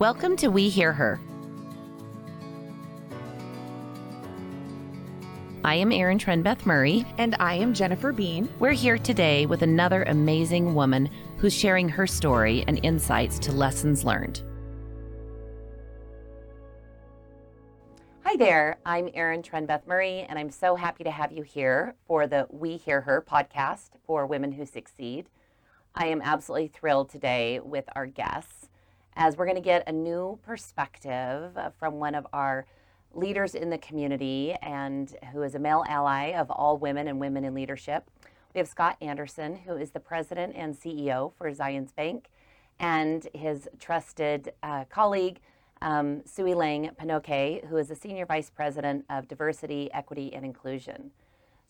Welcome to We Hear Her. I am Erin Trenbeth Murray. And I am Jennifer Bean. We're here today with another amazing woman who's sharing her story and insights to lessons learned. Hi there, I'm Erin Trenbeth Murray, and I'm so happy to have you here for the We Hear Her podcast for women who succeed. I am absolutely thrilled today with our guests as we're going to get a new perspective from one of our leaders in the community and who is a male ally of all women and women in leadership. We have Scott Anderson, who is the president and CEO for Zions Bank, and his trusted uh, colleague, um, Sui Lang Panoke, who is the senior vice president of diversity, equity, and inclusion.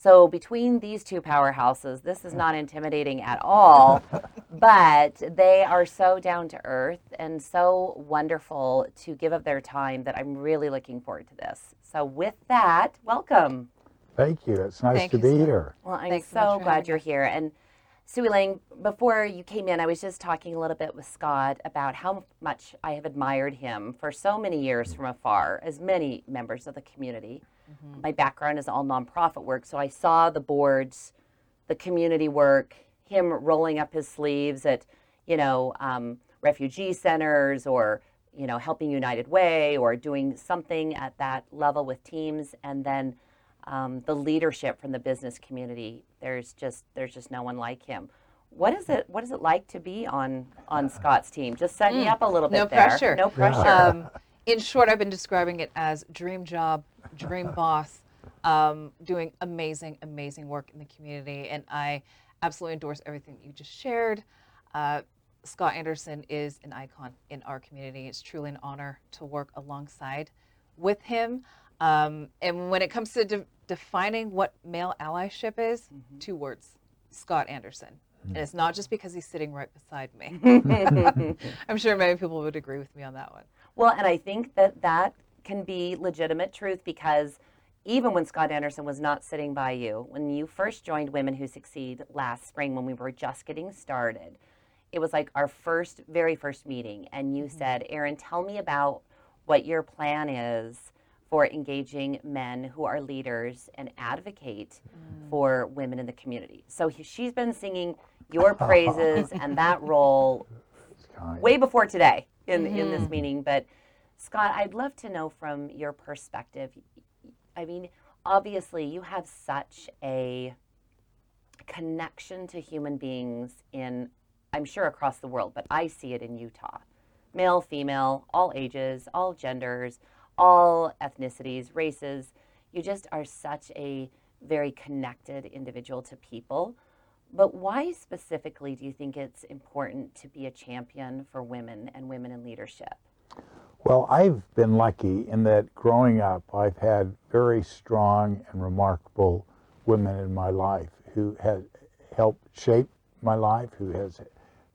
So between these two powerhouses, this is not intimidating at all, but they are so down to earth and so wonderful to give up their time that I'm really looking forward to this. So with that, welcome. Thank you. It's nice Thank to you, be sir. here. Well, I'm Thanks so so glad you're here. And Sui Lang, before you came in, I was just talking a little bit with Scott about how much I have admired him for so many years from afar, as many members of the community. Mm-hmm. My background is all nonprofit work, so I saw the boards, the community work, him rolling up his sleeves at, you know, um, refugee centers or, you know, helping United Way or doing something at that level with teams, and then um, the leadership from the business community. There's just there's just no one like him. What is it? What is it like to be on on Scott's team? Just set me up a little bit. No there. pressure. No pressure. Um, in short, I've been describing it as dream job, dream boss, um, doing amazing, amazing work in the community. And I absolutely endorse everything that you just shared. Uh, Scott Anderson is an icon in our community. It's truly an honor to work alongside with him. Um, and when it comes to de- defining what male allyship is, two words Scott Anderson. And it's not just because he's sitting right beside me. I'm sure many people would agree with me on that one. Well, and I think that that can be legitimate truth because even when Scott Anderson was not sitting by you, when you first joined Women Who Succeed last spring when we were just getting started, it was like our first, very first meeting. And you mm-hmm. said, Erin, tell me about what your plan is for engaging men who are leaders and advocate mm. for women in the community. So he, she's been singing your praises and that role way before today in in this mm-hmm. meeting. But Scott, I'd love to know from your perspective. I mean, obviously, you have such a connection to human beings in, I'm sure, across the world, but I see it in Utah. Male, female, all ages, all genders, all ethnicities, races. You just are such a very connected individual to people. But why specifically do you think it's important to be a champion for women and women in leadership? Well, I've been lucky in that growing up, I've had very strong and remarkable women in my life who have helped shape my life, who has,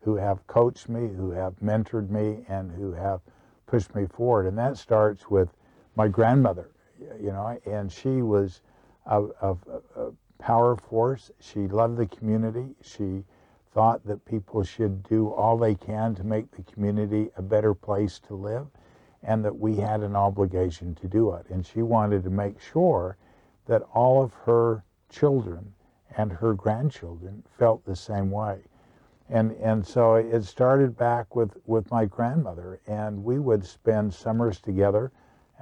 who have coached me, who have mentored me, and who have pushed me forward. And that starts with my grandmother, you know, and she was a, a, a power force. She loved the community. She thought that people should do all they can to make the community a better place to live and that we had an obligation to do it. And she wanted to make sure that all of her children and her grandchildren felt the same way. And, and so it started back with, with my grandmother, and we would spend summers together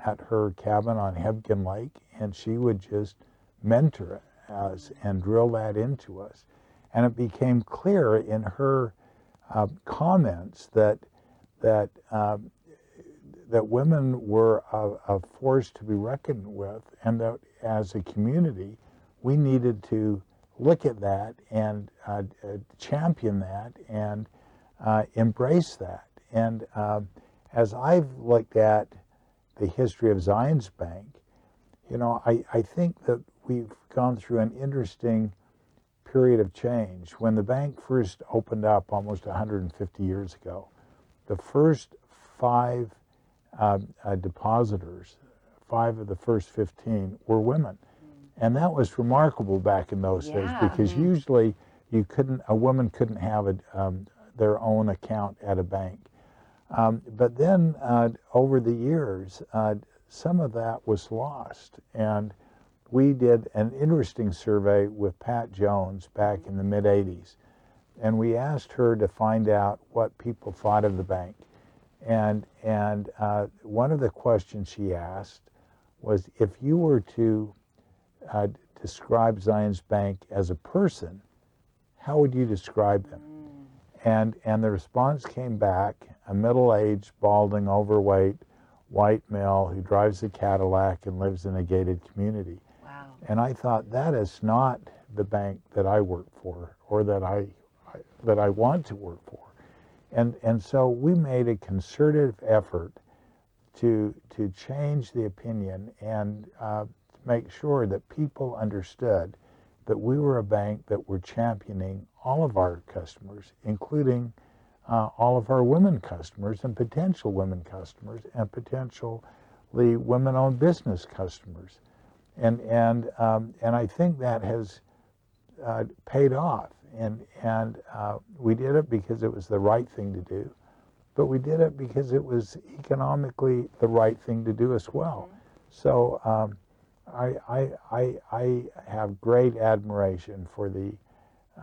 at her cabin on Hebgen Lake, and she would just mentor us and drill that into us. And it became clear in her uh, comments that, that um, that women were a, a force to be reckoned with, and that as a community, we needed to look at that and uh, uh, champion that and uh, embrace that. And um, as I've looked at the history of Zions Bank, you know, I, I think that we've gone through an interesting period of change. When the bank first opened up almost 150 years ago, the first five uh, uh, depositors, five of the first 15 were women. And that was remarkable back in those days Yeah. because usually you couldn't, a woman couldn't have a, um, their own account at a bank. Um, but then uh, over the years, uh, some of that was lost. And we did an interesting survey with Pat Jones back in the mid 80s. And we asked her to find out what people thought of the bank. And, and uh, one of the questions she asked was if you were to uh, describe Zions Bank as a person, how would you describe them? And, and the response came back a middle aged, balding, overweight white male who drives a Cadillac and lives in a gated community. Wow. And I thought that is not the bank that I work for or that I, I that I want to work for. And and so we made a concerted effort to to change the opinion and uh, make sure that people understood that we were a bank that were championing all of our customers, including uh, all of our women customers and potential women customers and potentially women-owned business customers, and and um, and I think that has uh, paid off. And and uh, we did it because it was the right thing to do, but we did it because it was economically the right thing to do as well. So um, I, I I I have great admiration for the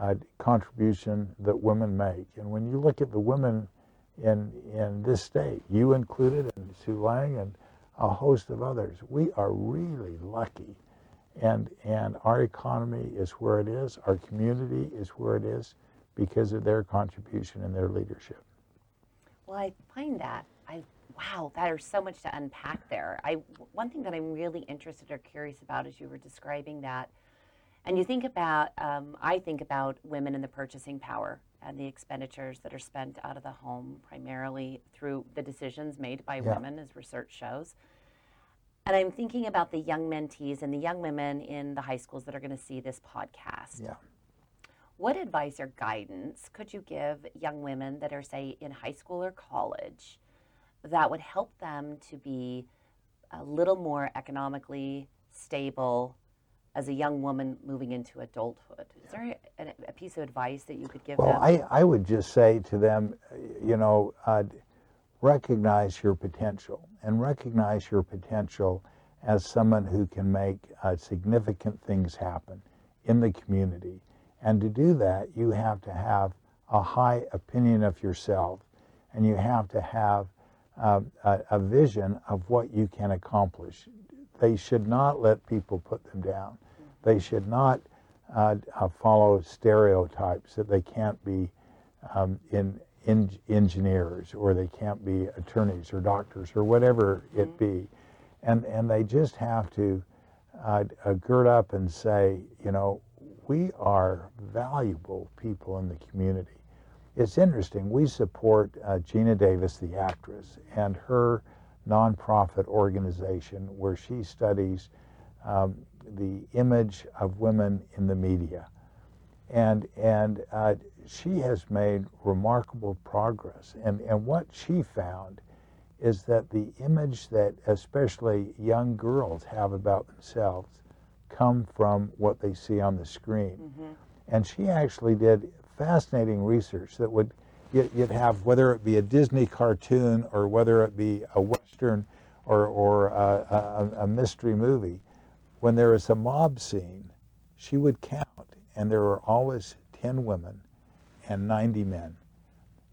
uh, contribution that women make. And when you look at the women in in this state, you included, and Sui Lang, and a host of others, we are really lucky. And and our economy is where it is. Our community is where it is because of their contribution and their leadership. Well, I find that I wow, there's so much to unpack there. I one thing that I'm really interested or curious about as you were describing that, and you think about, um, I think about women and the purchasing power and the expenditures that are spent out of the home primarily through the decisions made by Yeah. women, as research shows. And I'm thinking about the young mentees and the young women in the high schools that are going to see this podcast. Yeah. What advice or guidance could you give young women that are, say, in high school or college that would help them to be a little more economically stable as a young woman moving into adulthood? Is there a, a piece of advice that you could give Well, them? I, I would just say to them, you know, uh, recognize your potential and recognize your potential as someone who can make uh, significant things happen in the community. And to do that, you have to have a high opinion of yourself and you have to have uh, a, a vision of what you can accomplish. They should not let people put them down. They should not uh, uh, follow stereotypes that they can't be um, in, in engineers or they can't be attorneys or doctors or whatever it be, and and they just have to uh, uh, gird up and say, you know, we are valuable people in the community. It's interesting. We support uh, Geena Davis, the actress, and her nonprofit organization where she studies um, the image of women in the media and and uh, she has made remarkable progress. And and what she found is that the image that especially young girls have about themselves come from what they see on the screen. And she actually did fascinating research that would you'd you'd have whether it be a Disney cartoon or whether it be a western or or a, a, a mystery movie. When there is a mob scene, she would count, and there were always 10 women and 90 men.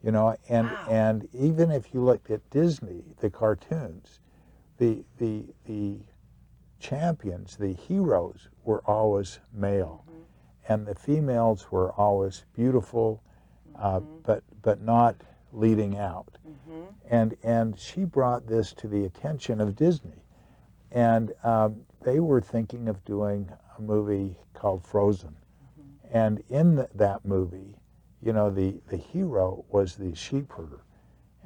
You know, and Wow. and even if you looked at Disney, the cartoons, the the the champions, the heroes were always male, and the females were always beautiful, uh, but but not leading out. And and she brought this to the attention of Disney, and um, they were thinking of doing a movie called Frozen. And in th- that movie, you know, the, the hero was the sheep herder,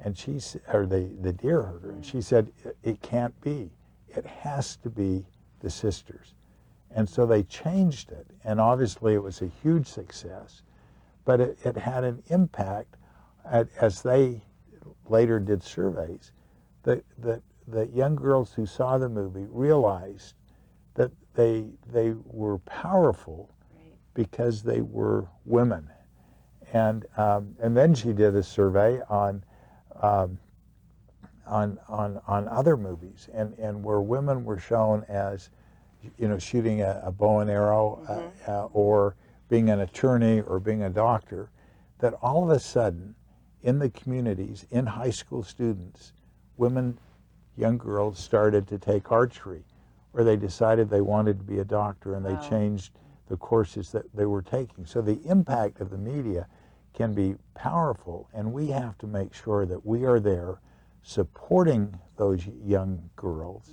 and she or the, the deer herder, and she said "It- can't be. It has to be the sisters. And so they changed it, and obviously it was a huge success, but it, it had an impact at, as they later did surveys that, that, that young girls who saw the movie realized that they, they were powerful. Because they were women. And, um, and then she did a survey on um, on, on, on other movies and, and where women were shown as, you know, shooting a, a bow and arrow uh, uh, or being an attorney or being a doctor, that all of a sudden in the communities, in high school students, women, young girls started to take archery or they decided they wanted to be a doctor and they Wow. changed the courses that they were taking. So the impact of the media can be powerful, and we have to make sure that we are there supporting those young girls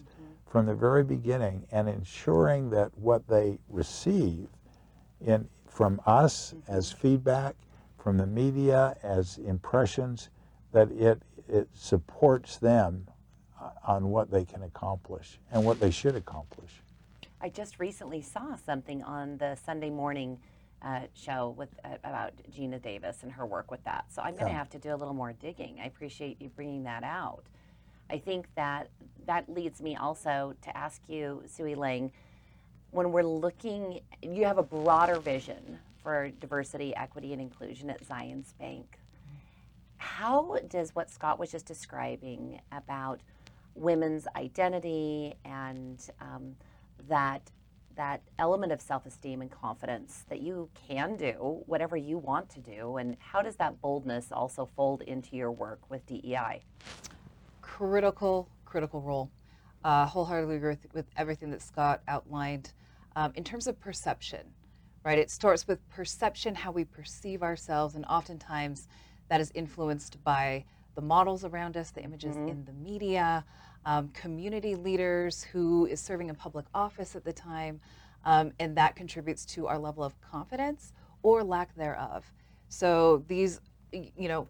from the very beginning and ensuring that what they receive in, from us as feedback, from the media as impressions, that it, it supports them uh, on what they can accomplish and what they should accomplish. I just recently saw something on the Sunday morning uh, show with uh, about Geena Davis and her work with that. So I'm going to Yeah. have to do a little more digging. I appreciate you bringing that out. I think that that leads me also to ask you, Sui Lang, when we're looking, you have a broader vision for diversity, equity, and inclusion at Zions Bank. How does what Scott was just describing about women's identity and um, that that element of self-esteem and confidence that you can do whatever you want to do, and how does that boldness also fold into your work with DEI? critical, critical role. Uh, wholeheartedly agree with, with everything that Scott outlined. Um, in terms of perception, right? It starts with perception, how we perceive ourselves, and oftentimes that is influenced by the models around us, the images in the media, um, community leaders who is serving in public office at the time, um, and that contributes to our level of confidence or lack thereof. So these, you know,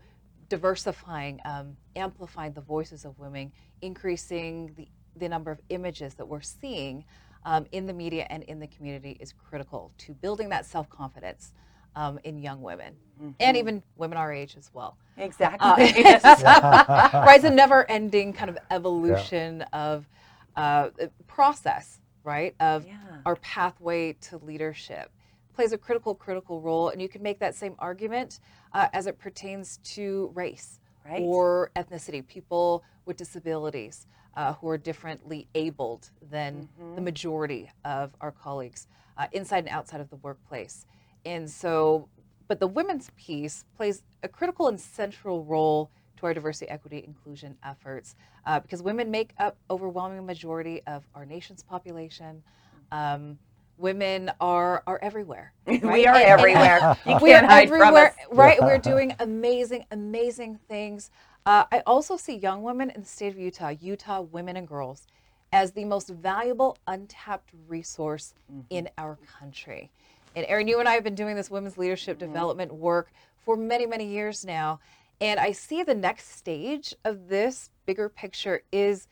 diversifying, um, amplifying the voices of women, increasing the, the number of images that we're seeing um, in the media and in the community is critical to building that self confidence um, in young women and even women our age as well. Exactly. Uh, right, it's a never-ending kind of evolution of uh, process, right? Of Yeah. our pathway to leadership plays a critical, critical role, and you can make that same argument uh, as it pertains to race Right. or ethnicity, people with disabilities uh, who are differently abled than the majority of our colleagues uh, inside and outside of the workplace. And so, but the women's piece plays a critical and central role to our diversity, equity, inclusion efforts uh, because women make up overwhelming majority of our nation's population. Um, women are are everywhere. we are And- and- everywhere. You we are can't hide from everywhere, us. right? We're doing amazing, amazing things. Uh, I also see young women in the state of Utah, Utah women and girls, as the most valuable untapped resource in our country. And Erin, you and I have been doing this women's leadership mm-hmm. development work for many, many years now. And I see the next stage of this bigger picture is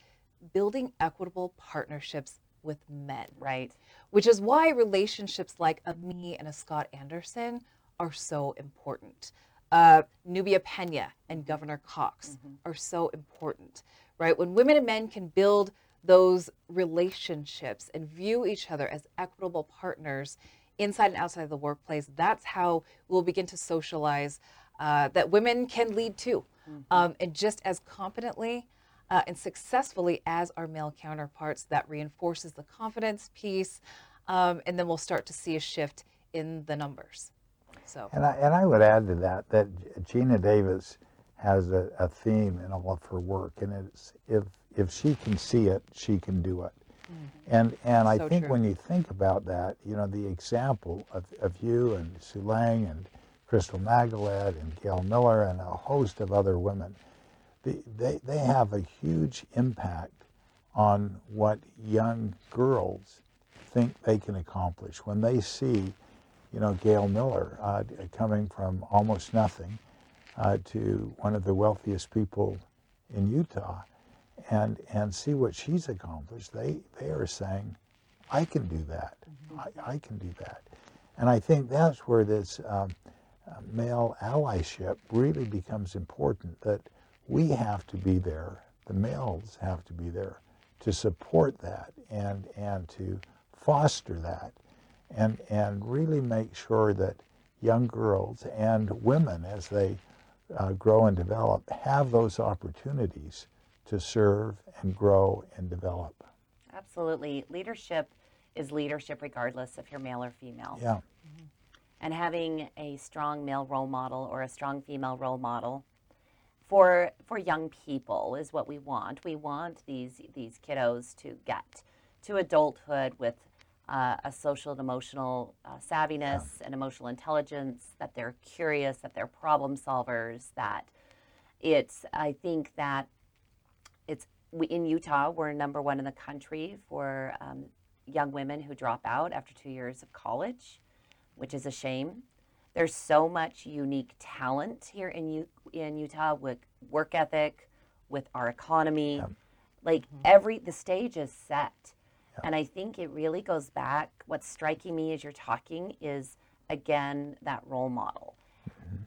building equitable partnerships with men Right. which is why relationships like a me and a Scott Anderson are so important. Uh, Nubia Pena and mm-hmm. Governor Cox mm-hmm. are so important, right? When women and men can build those relationships and view each other as equitable partners inside and outside of the workplace, that's how we'll begin to socialize uh, that women can lead too, um, and just as competently uh, and successfully as our male counterparts. That reinforces the confidence piece, um, and then we'll start to see a shift in the numbers. So, And I, and I would add to that that Geena Davis has a, a theme in all of her work, and it's if if she can see it, she can do it. And and I So think true. when you think about that, you know, the example of, of you and Sui Lang and Crystal Maggelet and Gail Miller and a host of other women, the, they, they have a huge impact on what young girls think they can accomplish when they see, you know, Gail Miller uh, coming from almost nothing uh, to one of the wealthiest people in Utah, and and see what she's accomplished. They they are saying, I can do that. I, I can do that, and I think that's where this um, male allyship really becomes important. That we have to be there. The males have to be there to support that and and to foster that and and really make sure that young girls and women as they uh, grow and develop have those opportunities to serve and grow and develop. Absolutely. Leadership is leadership regardless if you're male or female. Yeah. And having a strong male role model or a strong female role model for for young people is what we want. We want these these kiddos to get to adulthood with uh, a social and emotional uh, savviness and emotional intelligence. That they're curious, that they're problem solvers. That it's. I think that we, in Utah. We're number one in the country for um, young women who drop out after two years of college, which is a shame. There's so much unique talent here in U- in Utah with work ethic, with our economy. Like every the stage is set. And I think it really goes back. What's striking me as you're talking is again that role model.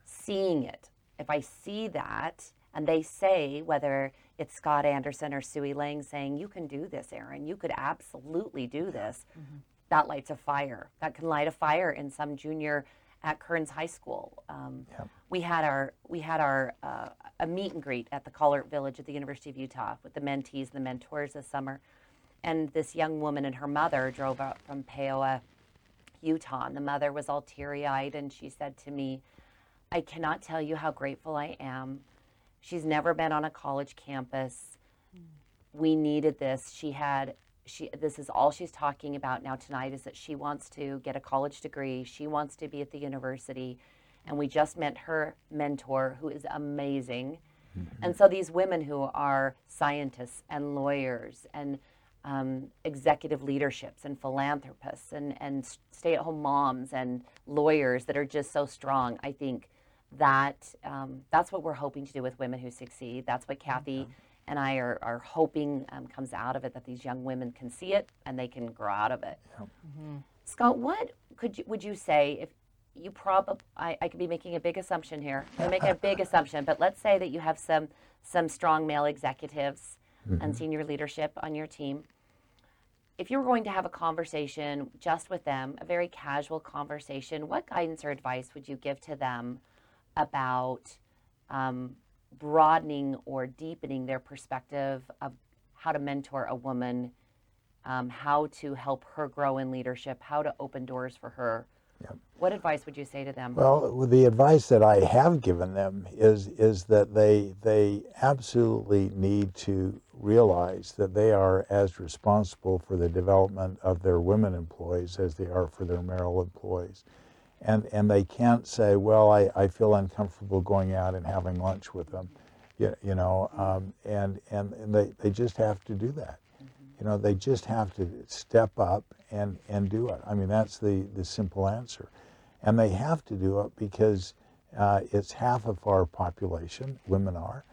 Seeing it. If I see that and they say whether it's Scott Anderson or Sui Lang saying, You can do this, Erin, you could absolutely do this, that lights a fire. That can light a fire in some junior at Kearns High School. Um, We had our we had our uh, a meet and greet at the Kahlert Village at the University of Utah with the mentees and the mentors this summer, and this young woman and her mother drove up from Paoa, Utah, and the mother was all teary eyed, and she said to me, "I cannot tell you how grateful I am. She's never been on a college campus. We needed this. She had." She, this is all she's talking about now tonight is that she wants to get a college degree. She wants to be at the university. And we just met her mentor, who is amazing. And so these women who are scientists and lawyers and um, executive leaderships and philanthropists and, and stay at home moms and lawyers that are just so strong, I think that um, that's what we're hoping to do with Women Who Succeed. That's what Kathy and I are, are hoping um, comes out of it that these young women can see it and they can grow out of it. Scott, what could you, would you say if you probably I, I could be making a big assumption here. I'm making a big assumption, but let's say that you have some some strong male executives and senior leadership on your team. If you were going to have a conversation just with them, a very casual conversation, what guidance or advice would you give to them about um, broadening or deepening their perspective of how to mentor a woman, um, how to help her grow in leadership, how to open doors for her? What advice would you say to them? Well, the advice that I have given them is is that they they absolutely need to realize that they are as responsible for the development of their women employees as they are for their male employees. And and they can't say, well, I, I feel uncomfortable going out and having lunch with them. You, you know, um, and, and, and they, they just have to do that. You know, they just have to step up and, and do it. I mean, that's the, the simple answer. And they have to do it because uh, it's half of our population, women are.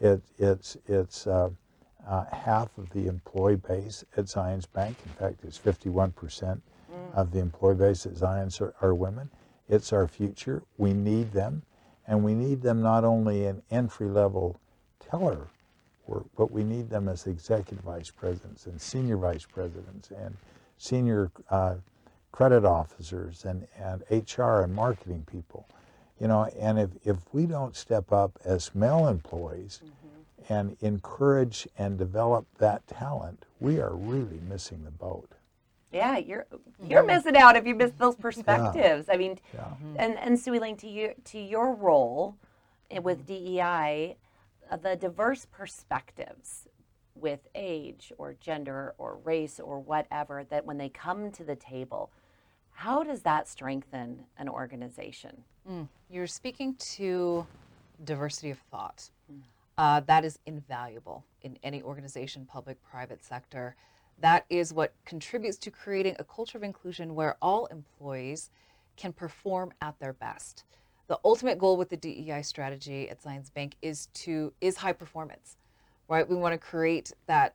It, it's it's uh, uh, half of the employee base at Zions Bank. In fact, it's 51% of the employee base at Zions are, are women. It's our future. We need them. And we need them not only in entry level teller work, but we need them as executive vice presidents and senior vice presidents and senior uh, credit officers and, and HR and marketing people. You know, and if, if we don't step up as male employees and encourage and develop that talent, we are really missing the boat. Yeah, you're mm-hmm. you're missing out if you miss those perspectives. I mean, Yeah. Mm-hmm. and and Sui Lang, to you to your role with mm-hmm. DEI, uh, the diverse perspectives with age or gender or race or whatever that when they come to the table, how does that strengthen an organization? Mm. You're speaking to diversity of thought. Mm. Uh, that is invaluable in any organization, public, private sector. That is what contributes to creating a culture of inclusion where all employees can perform at their best. The ultimate goal with the DEI strategy at Zions Bank is to is high performance, right? We want to create that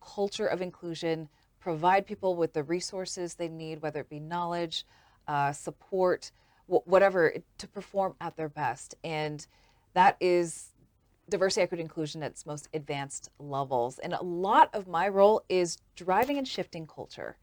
culture of inclusion, provide people with the resources they need, whether it be knowledge, uh, support, wh- whatever, to perform at their best. And that is diversity, equity, inclusion at its most advanced levels. And a lot of my role is driving and shifting culture.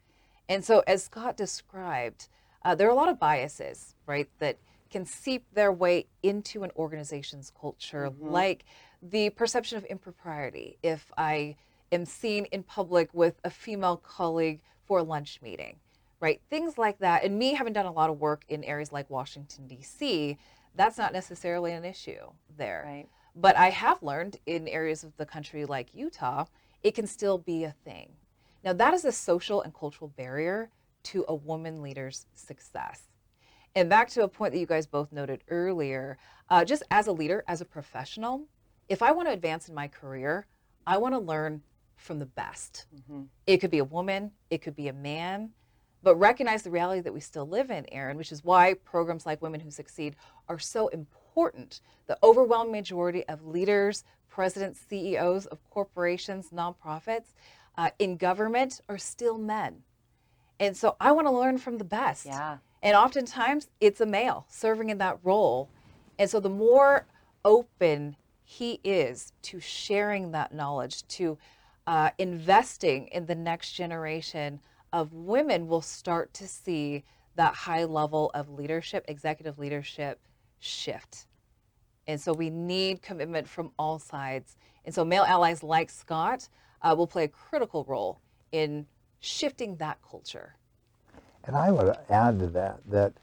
And so, as Scott described, uh, there are a lot of biases, right, that can seep their way into an organization's culture, like the perception of impropriety if I am seen in public with a female colleague for a lunch meeting, right? Things like that. And me having done a lot of work in areas like Washington, D.C., that's not necessarily an issue there. Right. But I have learned in areas of the country like Utah, it can still be a thing. Now, that is a social and cultural barrier to a woman leader's success. And back to a point that you guys both noted earlier, uh, just as a leader, as a professional, if I want to advance in my career, I want to learn from the best. Mm-hmm. It could be a woman, it could be a man, but recognize the reality that we still live in, Erin, which is why programs like Women Who Succeed are so important. The overwhelming majority of leaders, presidents, CEOs of corporations, nonprofits, uh, in government are still men. And so I want to learn from the best. Yeah. And oftentimes it's a male serving in that role. And so the more open he is to sharing that knowledge, to uh, investing in the next generation of women, will start to see that high level of leadership, executive leadership shift. And so we need commitment from all sides. And so male allies like Scott uh, will play a critical role in shifting that culture. And I would add to that that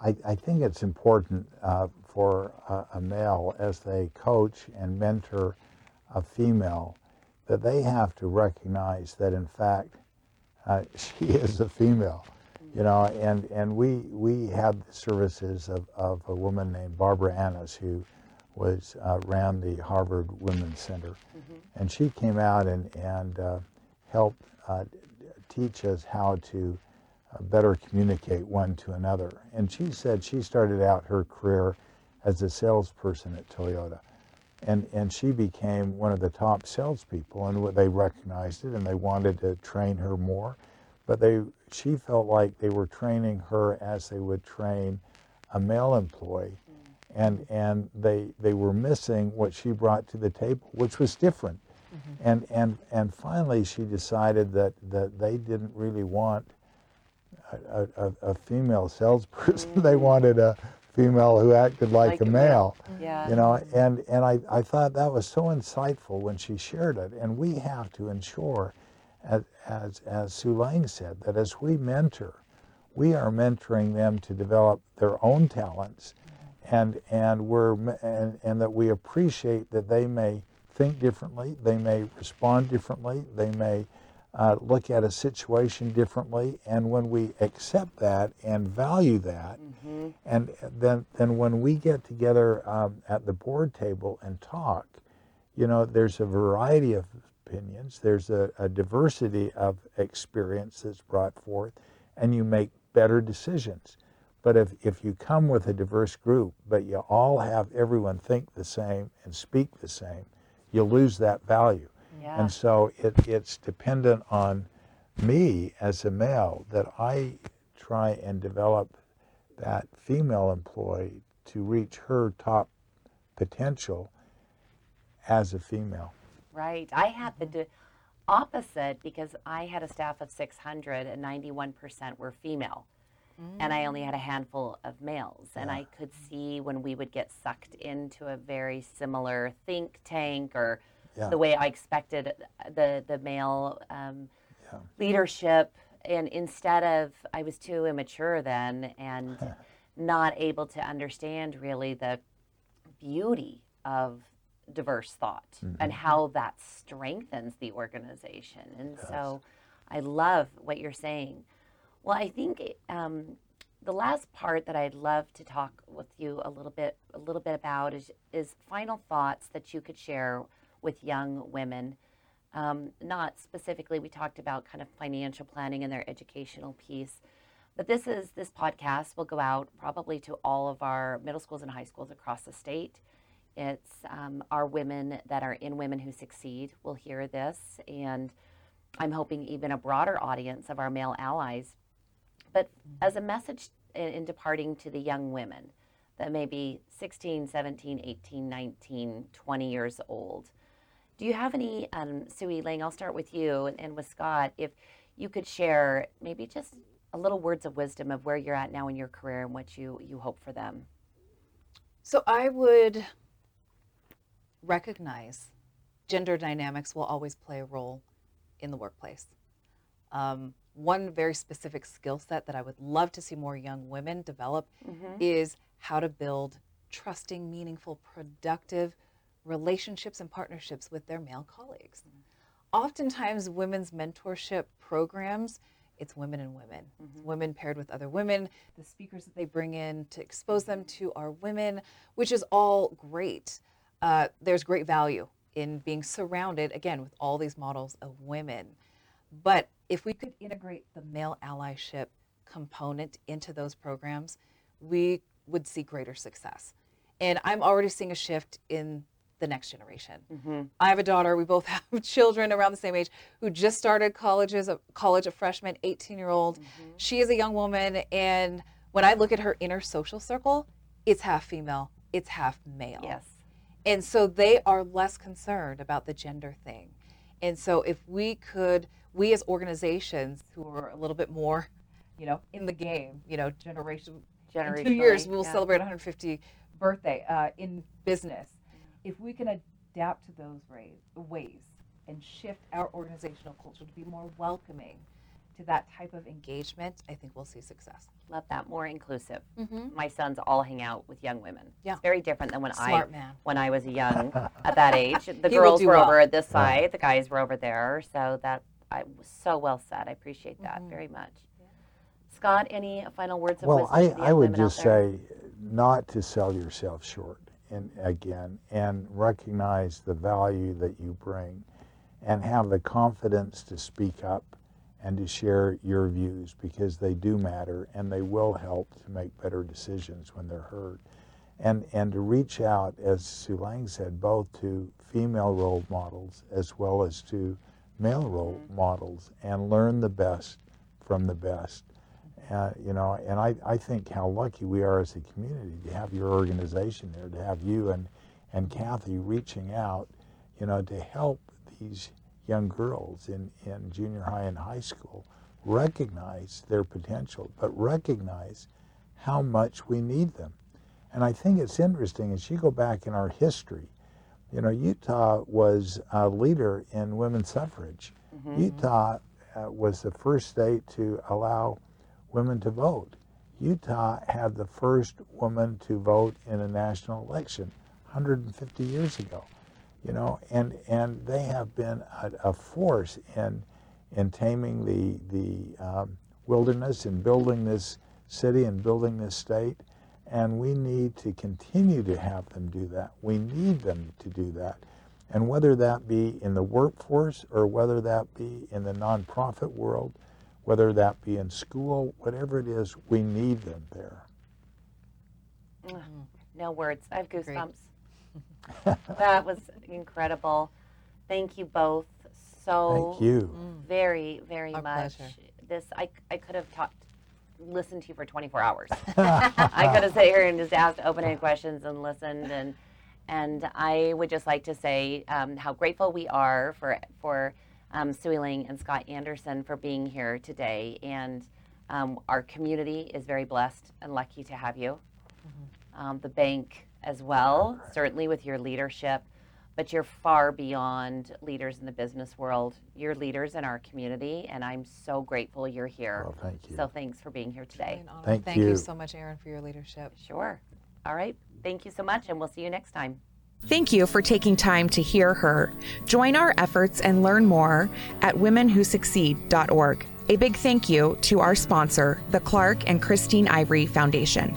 I, I think it's important uh, for a, a, male as they coach and mentor a female that they have to recognize that in fact uh, she is a female. You know, and, and we we had the services of, of a woman named Barbara Annis who was uh, ran the Harvard Women's Center, mm-hmm. and she came out and and uh, helped uh, teach us how to uh, better communicate one to another. And she said she started out her career as a salesperson at Toyota. And, and she became one of the top salespeople, and they recognized it and they wanted to train her more. But they, she felt like they were training her as they would train a male employee. And, and they, they were missing what she brought to the table, which was different. Mm-hmm. And, and, and finally, she decided that, that they didn't really want a, a, a female salesperson. Mm-hmm. they wanted a female who acted like, like a, male. male. Yeah. You know, and, and I, I thought that was so insightful when she shared it. And we have to ensure, as, as, as Sui Lang said, that as we mentor, we are mentoring them to develop their own talents and, and, we're, and, and that we appreciate that they may think differently, they may respond differently, they may uh, look at a situation differently. And when we accept that and value that, mm-hmm. and then, then when we get together um, at the board table and talk, you know, there's a variety of opinions, there's a, a diversity of experience that's brought forth, and you make better decisions. But if, if you come with a diverse group, but you all have everyone think the same and speak the same, you lose that value. Yeah. And so it, it's dependent on me as a male that I try and develop that female employee to reach her top potential as a female. Right. I had the opposite because I had a staff of 600 and 91% were female. Mm. And I only had a handful of males. And I could see when we would get sucked into a very similar think tank or yeah. the way I expected the the male um, yeah. leadership. And instead of, I was too immature then and not able to understand really the beauty of diverse thought mm-hmm. and how that strengthens the organization. And yes. so I love what you're saying. Well, I think um, the last part that I'd love to talk with you a little bit a little bit about is is final thoughts that you could share with young women. Um, not specifically, we talked about kind of financial planning and their educational piece. But this is this podcast will go out probably to all of our middle schools and high schools across the state. It's um, our women that are in Women Who Succeed will hear this, and I'm hoping even a broader audience of our male allies. But as a message in, in departing to the young women that may be 16, 17, 18, 19, 20 years old, do you have any, um, Sui Lang, I'll start with you and, and with Scott, if you could share maybe just a little words of wisdom of where you're at now in your career and what you, you hope for them. So I would recognize gender dynamics will always play a role in the workplace. Um, one very specific skill set that I would love to see more young women develop Mm-hmm. is how to build trusting, meaningful, productive relationships and partnerships with their male colleagues. Oftentimes, women's mentorship programs, it's women and women, It's women paired with other women. The speakers that they bring in to expose them to are women, which is all great. Uh, there's great value in being surrounded, again, with all these models of women. But if we could integrate the male allyship component into those programs, we would see greater success. And I'm already seeing a shift in the next generation. Mm-hmm. I have a daughter. We both have children around the same age who just started college as a college, a freshman, 18 year old. She is a young woman, and when I look at her inner social circle, it's half female, it's half male. Yes. And so they are less concerned about the gender thing. And so if we could, we as organizations who are a little bit more, you know, in the game, you know, generation, in two years we'll yeah. celebrate 150 birthday uh, in business. If we can adapt to those ways, ways and shift our organizational culture to be more welcoming to that type of engagement, I think we'll see success. Love that. More inclusive. Mm-hmm. My sons all hang out with young women. Yeah. It's very different than when Smart I man. when I was young at that age. The girls were well. over at this side, the guys were over there. So that I was so well said. I appreciate that Mhm. very much. Scott, any final words of Well, wisdom I, I would just say not to sell yourself short and again and recognize the value that you bring and have the confidence to speak up and to share your views because they do matter and they will help to make better decisions when they're heard. And, and to reach out, as Sui Lang said, both to female role models as well as to male role models and learn the best from the best. Uh, you know, and I, I think how lucky we are as a community to have your organization there, to have you and, and Kathy reaching out, you know, to help these young girls in, in junior high and high school recognize their potential, but recognize how much we need them. And I think it's interesting as you go back in our history, you know, Utah was a leader in women's suffrage. Utah uh, was the first state to allow women to vote. Utah had the first woman to vote in a national election 150 years ago, you know, and, and they have been a, a force in, in taming the, the um, wilderness and building this city and building this state. And we need to continue to have them do that. We need them to do that. And whether that be in the workforce or whether that be in the nonprofit world, whether that be in school, whatever it is, we need them there. No words. I have Agreed. goosebumps. that was incredible. Thank you both so Thank you. very, very Our much. pleasure. This I, I could have talked, listened to you for 24 hours. I could have sat here and just asked open-ended questions and listened, and and I would just like to say um, how grateful we are for for um, Sui Lang and Scott Anderson for being here today, and um, our community is very blessed and lucky to have you. Um, the bank as well, certainly with your leadership, but you're far beyond leaders in the business world. You're leaders in our community, and I'm so grateful you're here. Well, thank you. So thanks for being here today. An honor. Thank Thank you you. so much, Erin, for your leadership. Sure. All right. Thank you so much, and we'll see you next time. Thank you for taking time to hear her. Join our efforts and learn more at womenwhosucceed.org. A big thank you to our sponsor, the Clark and Christine Ivory Foundation.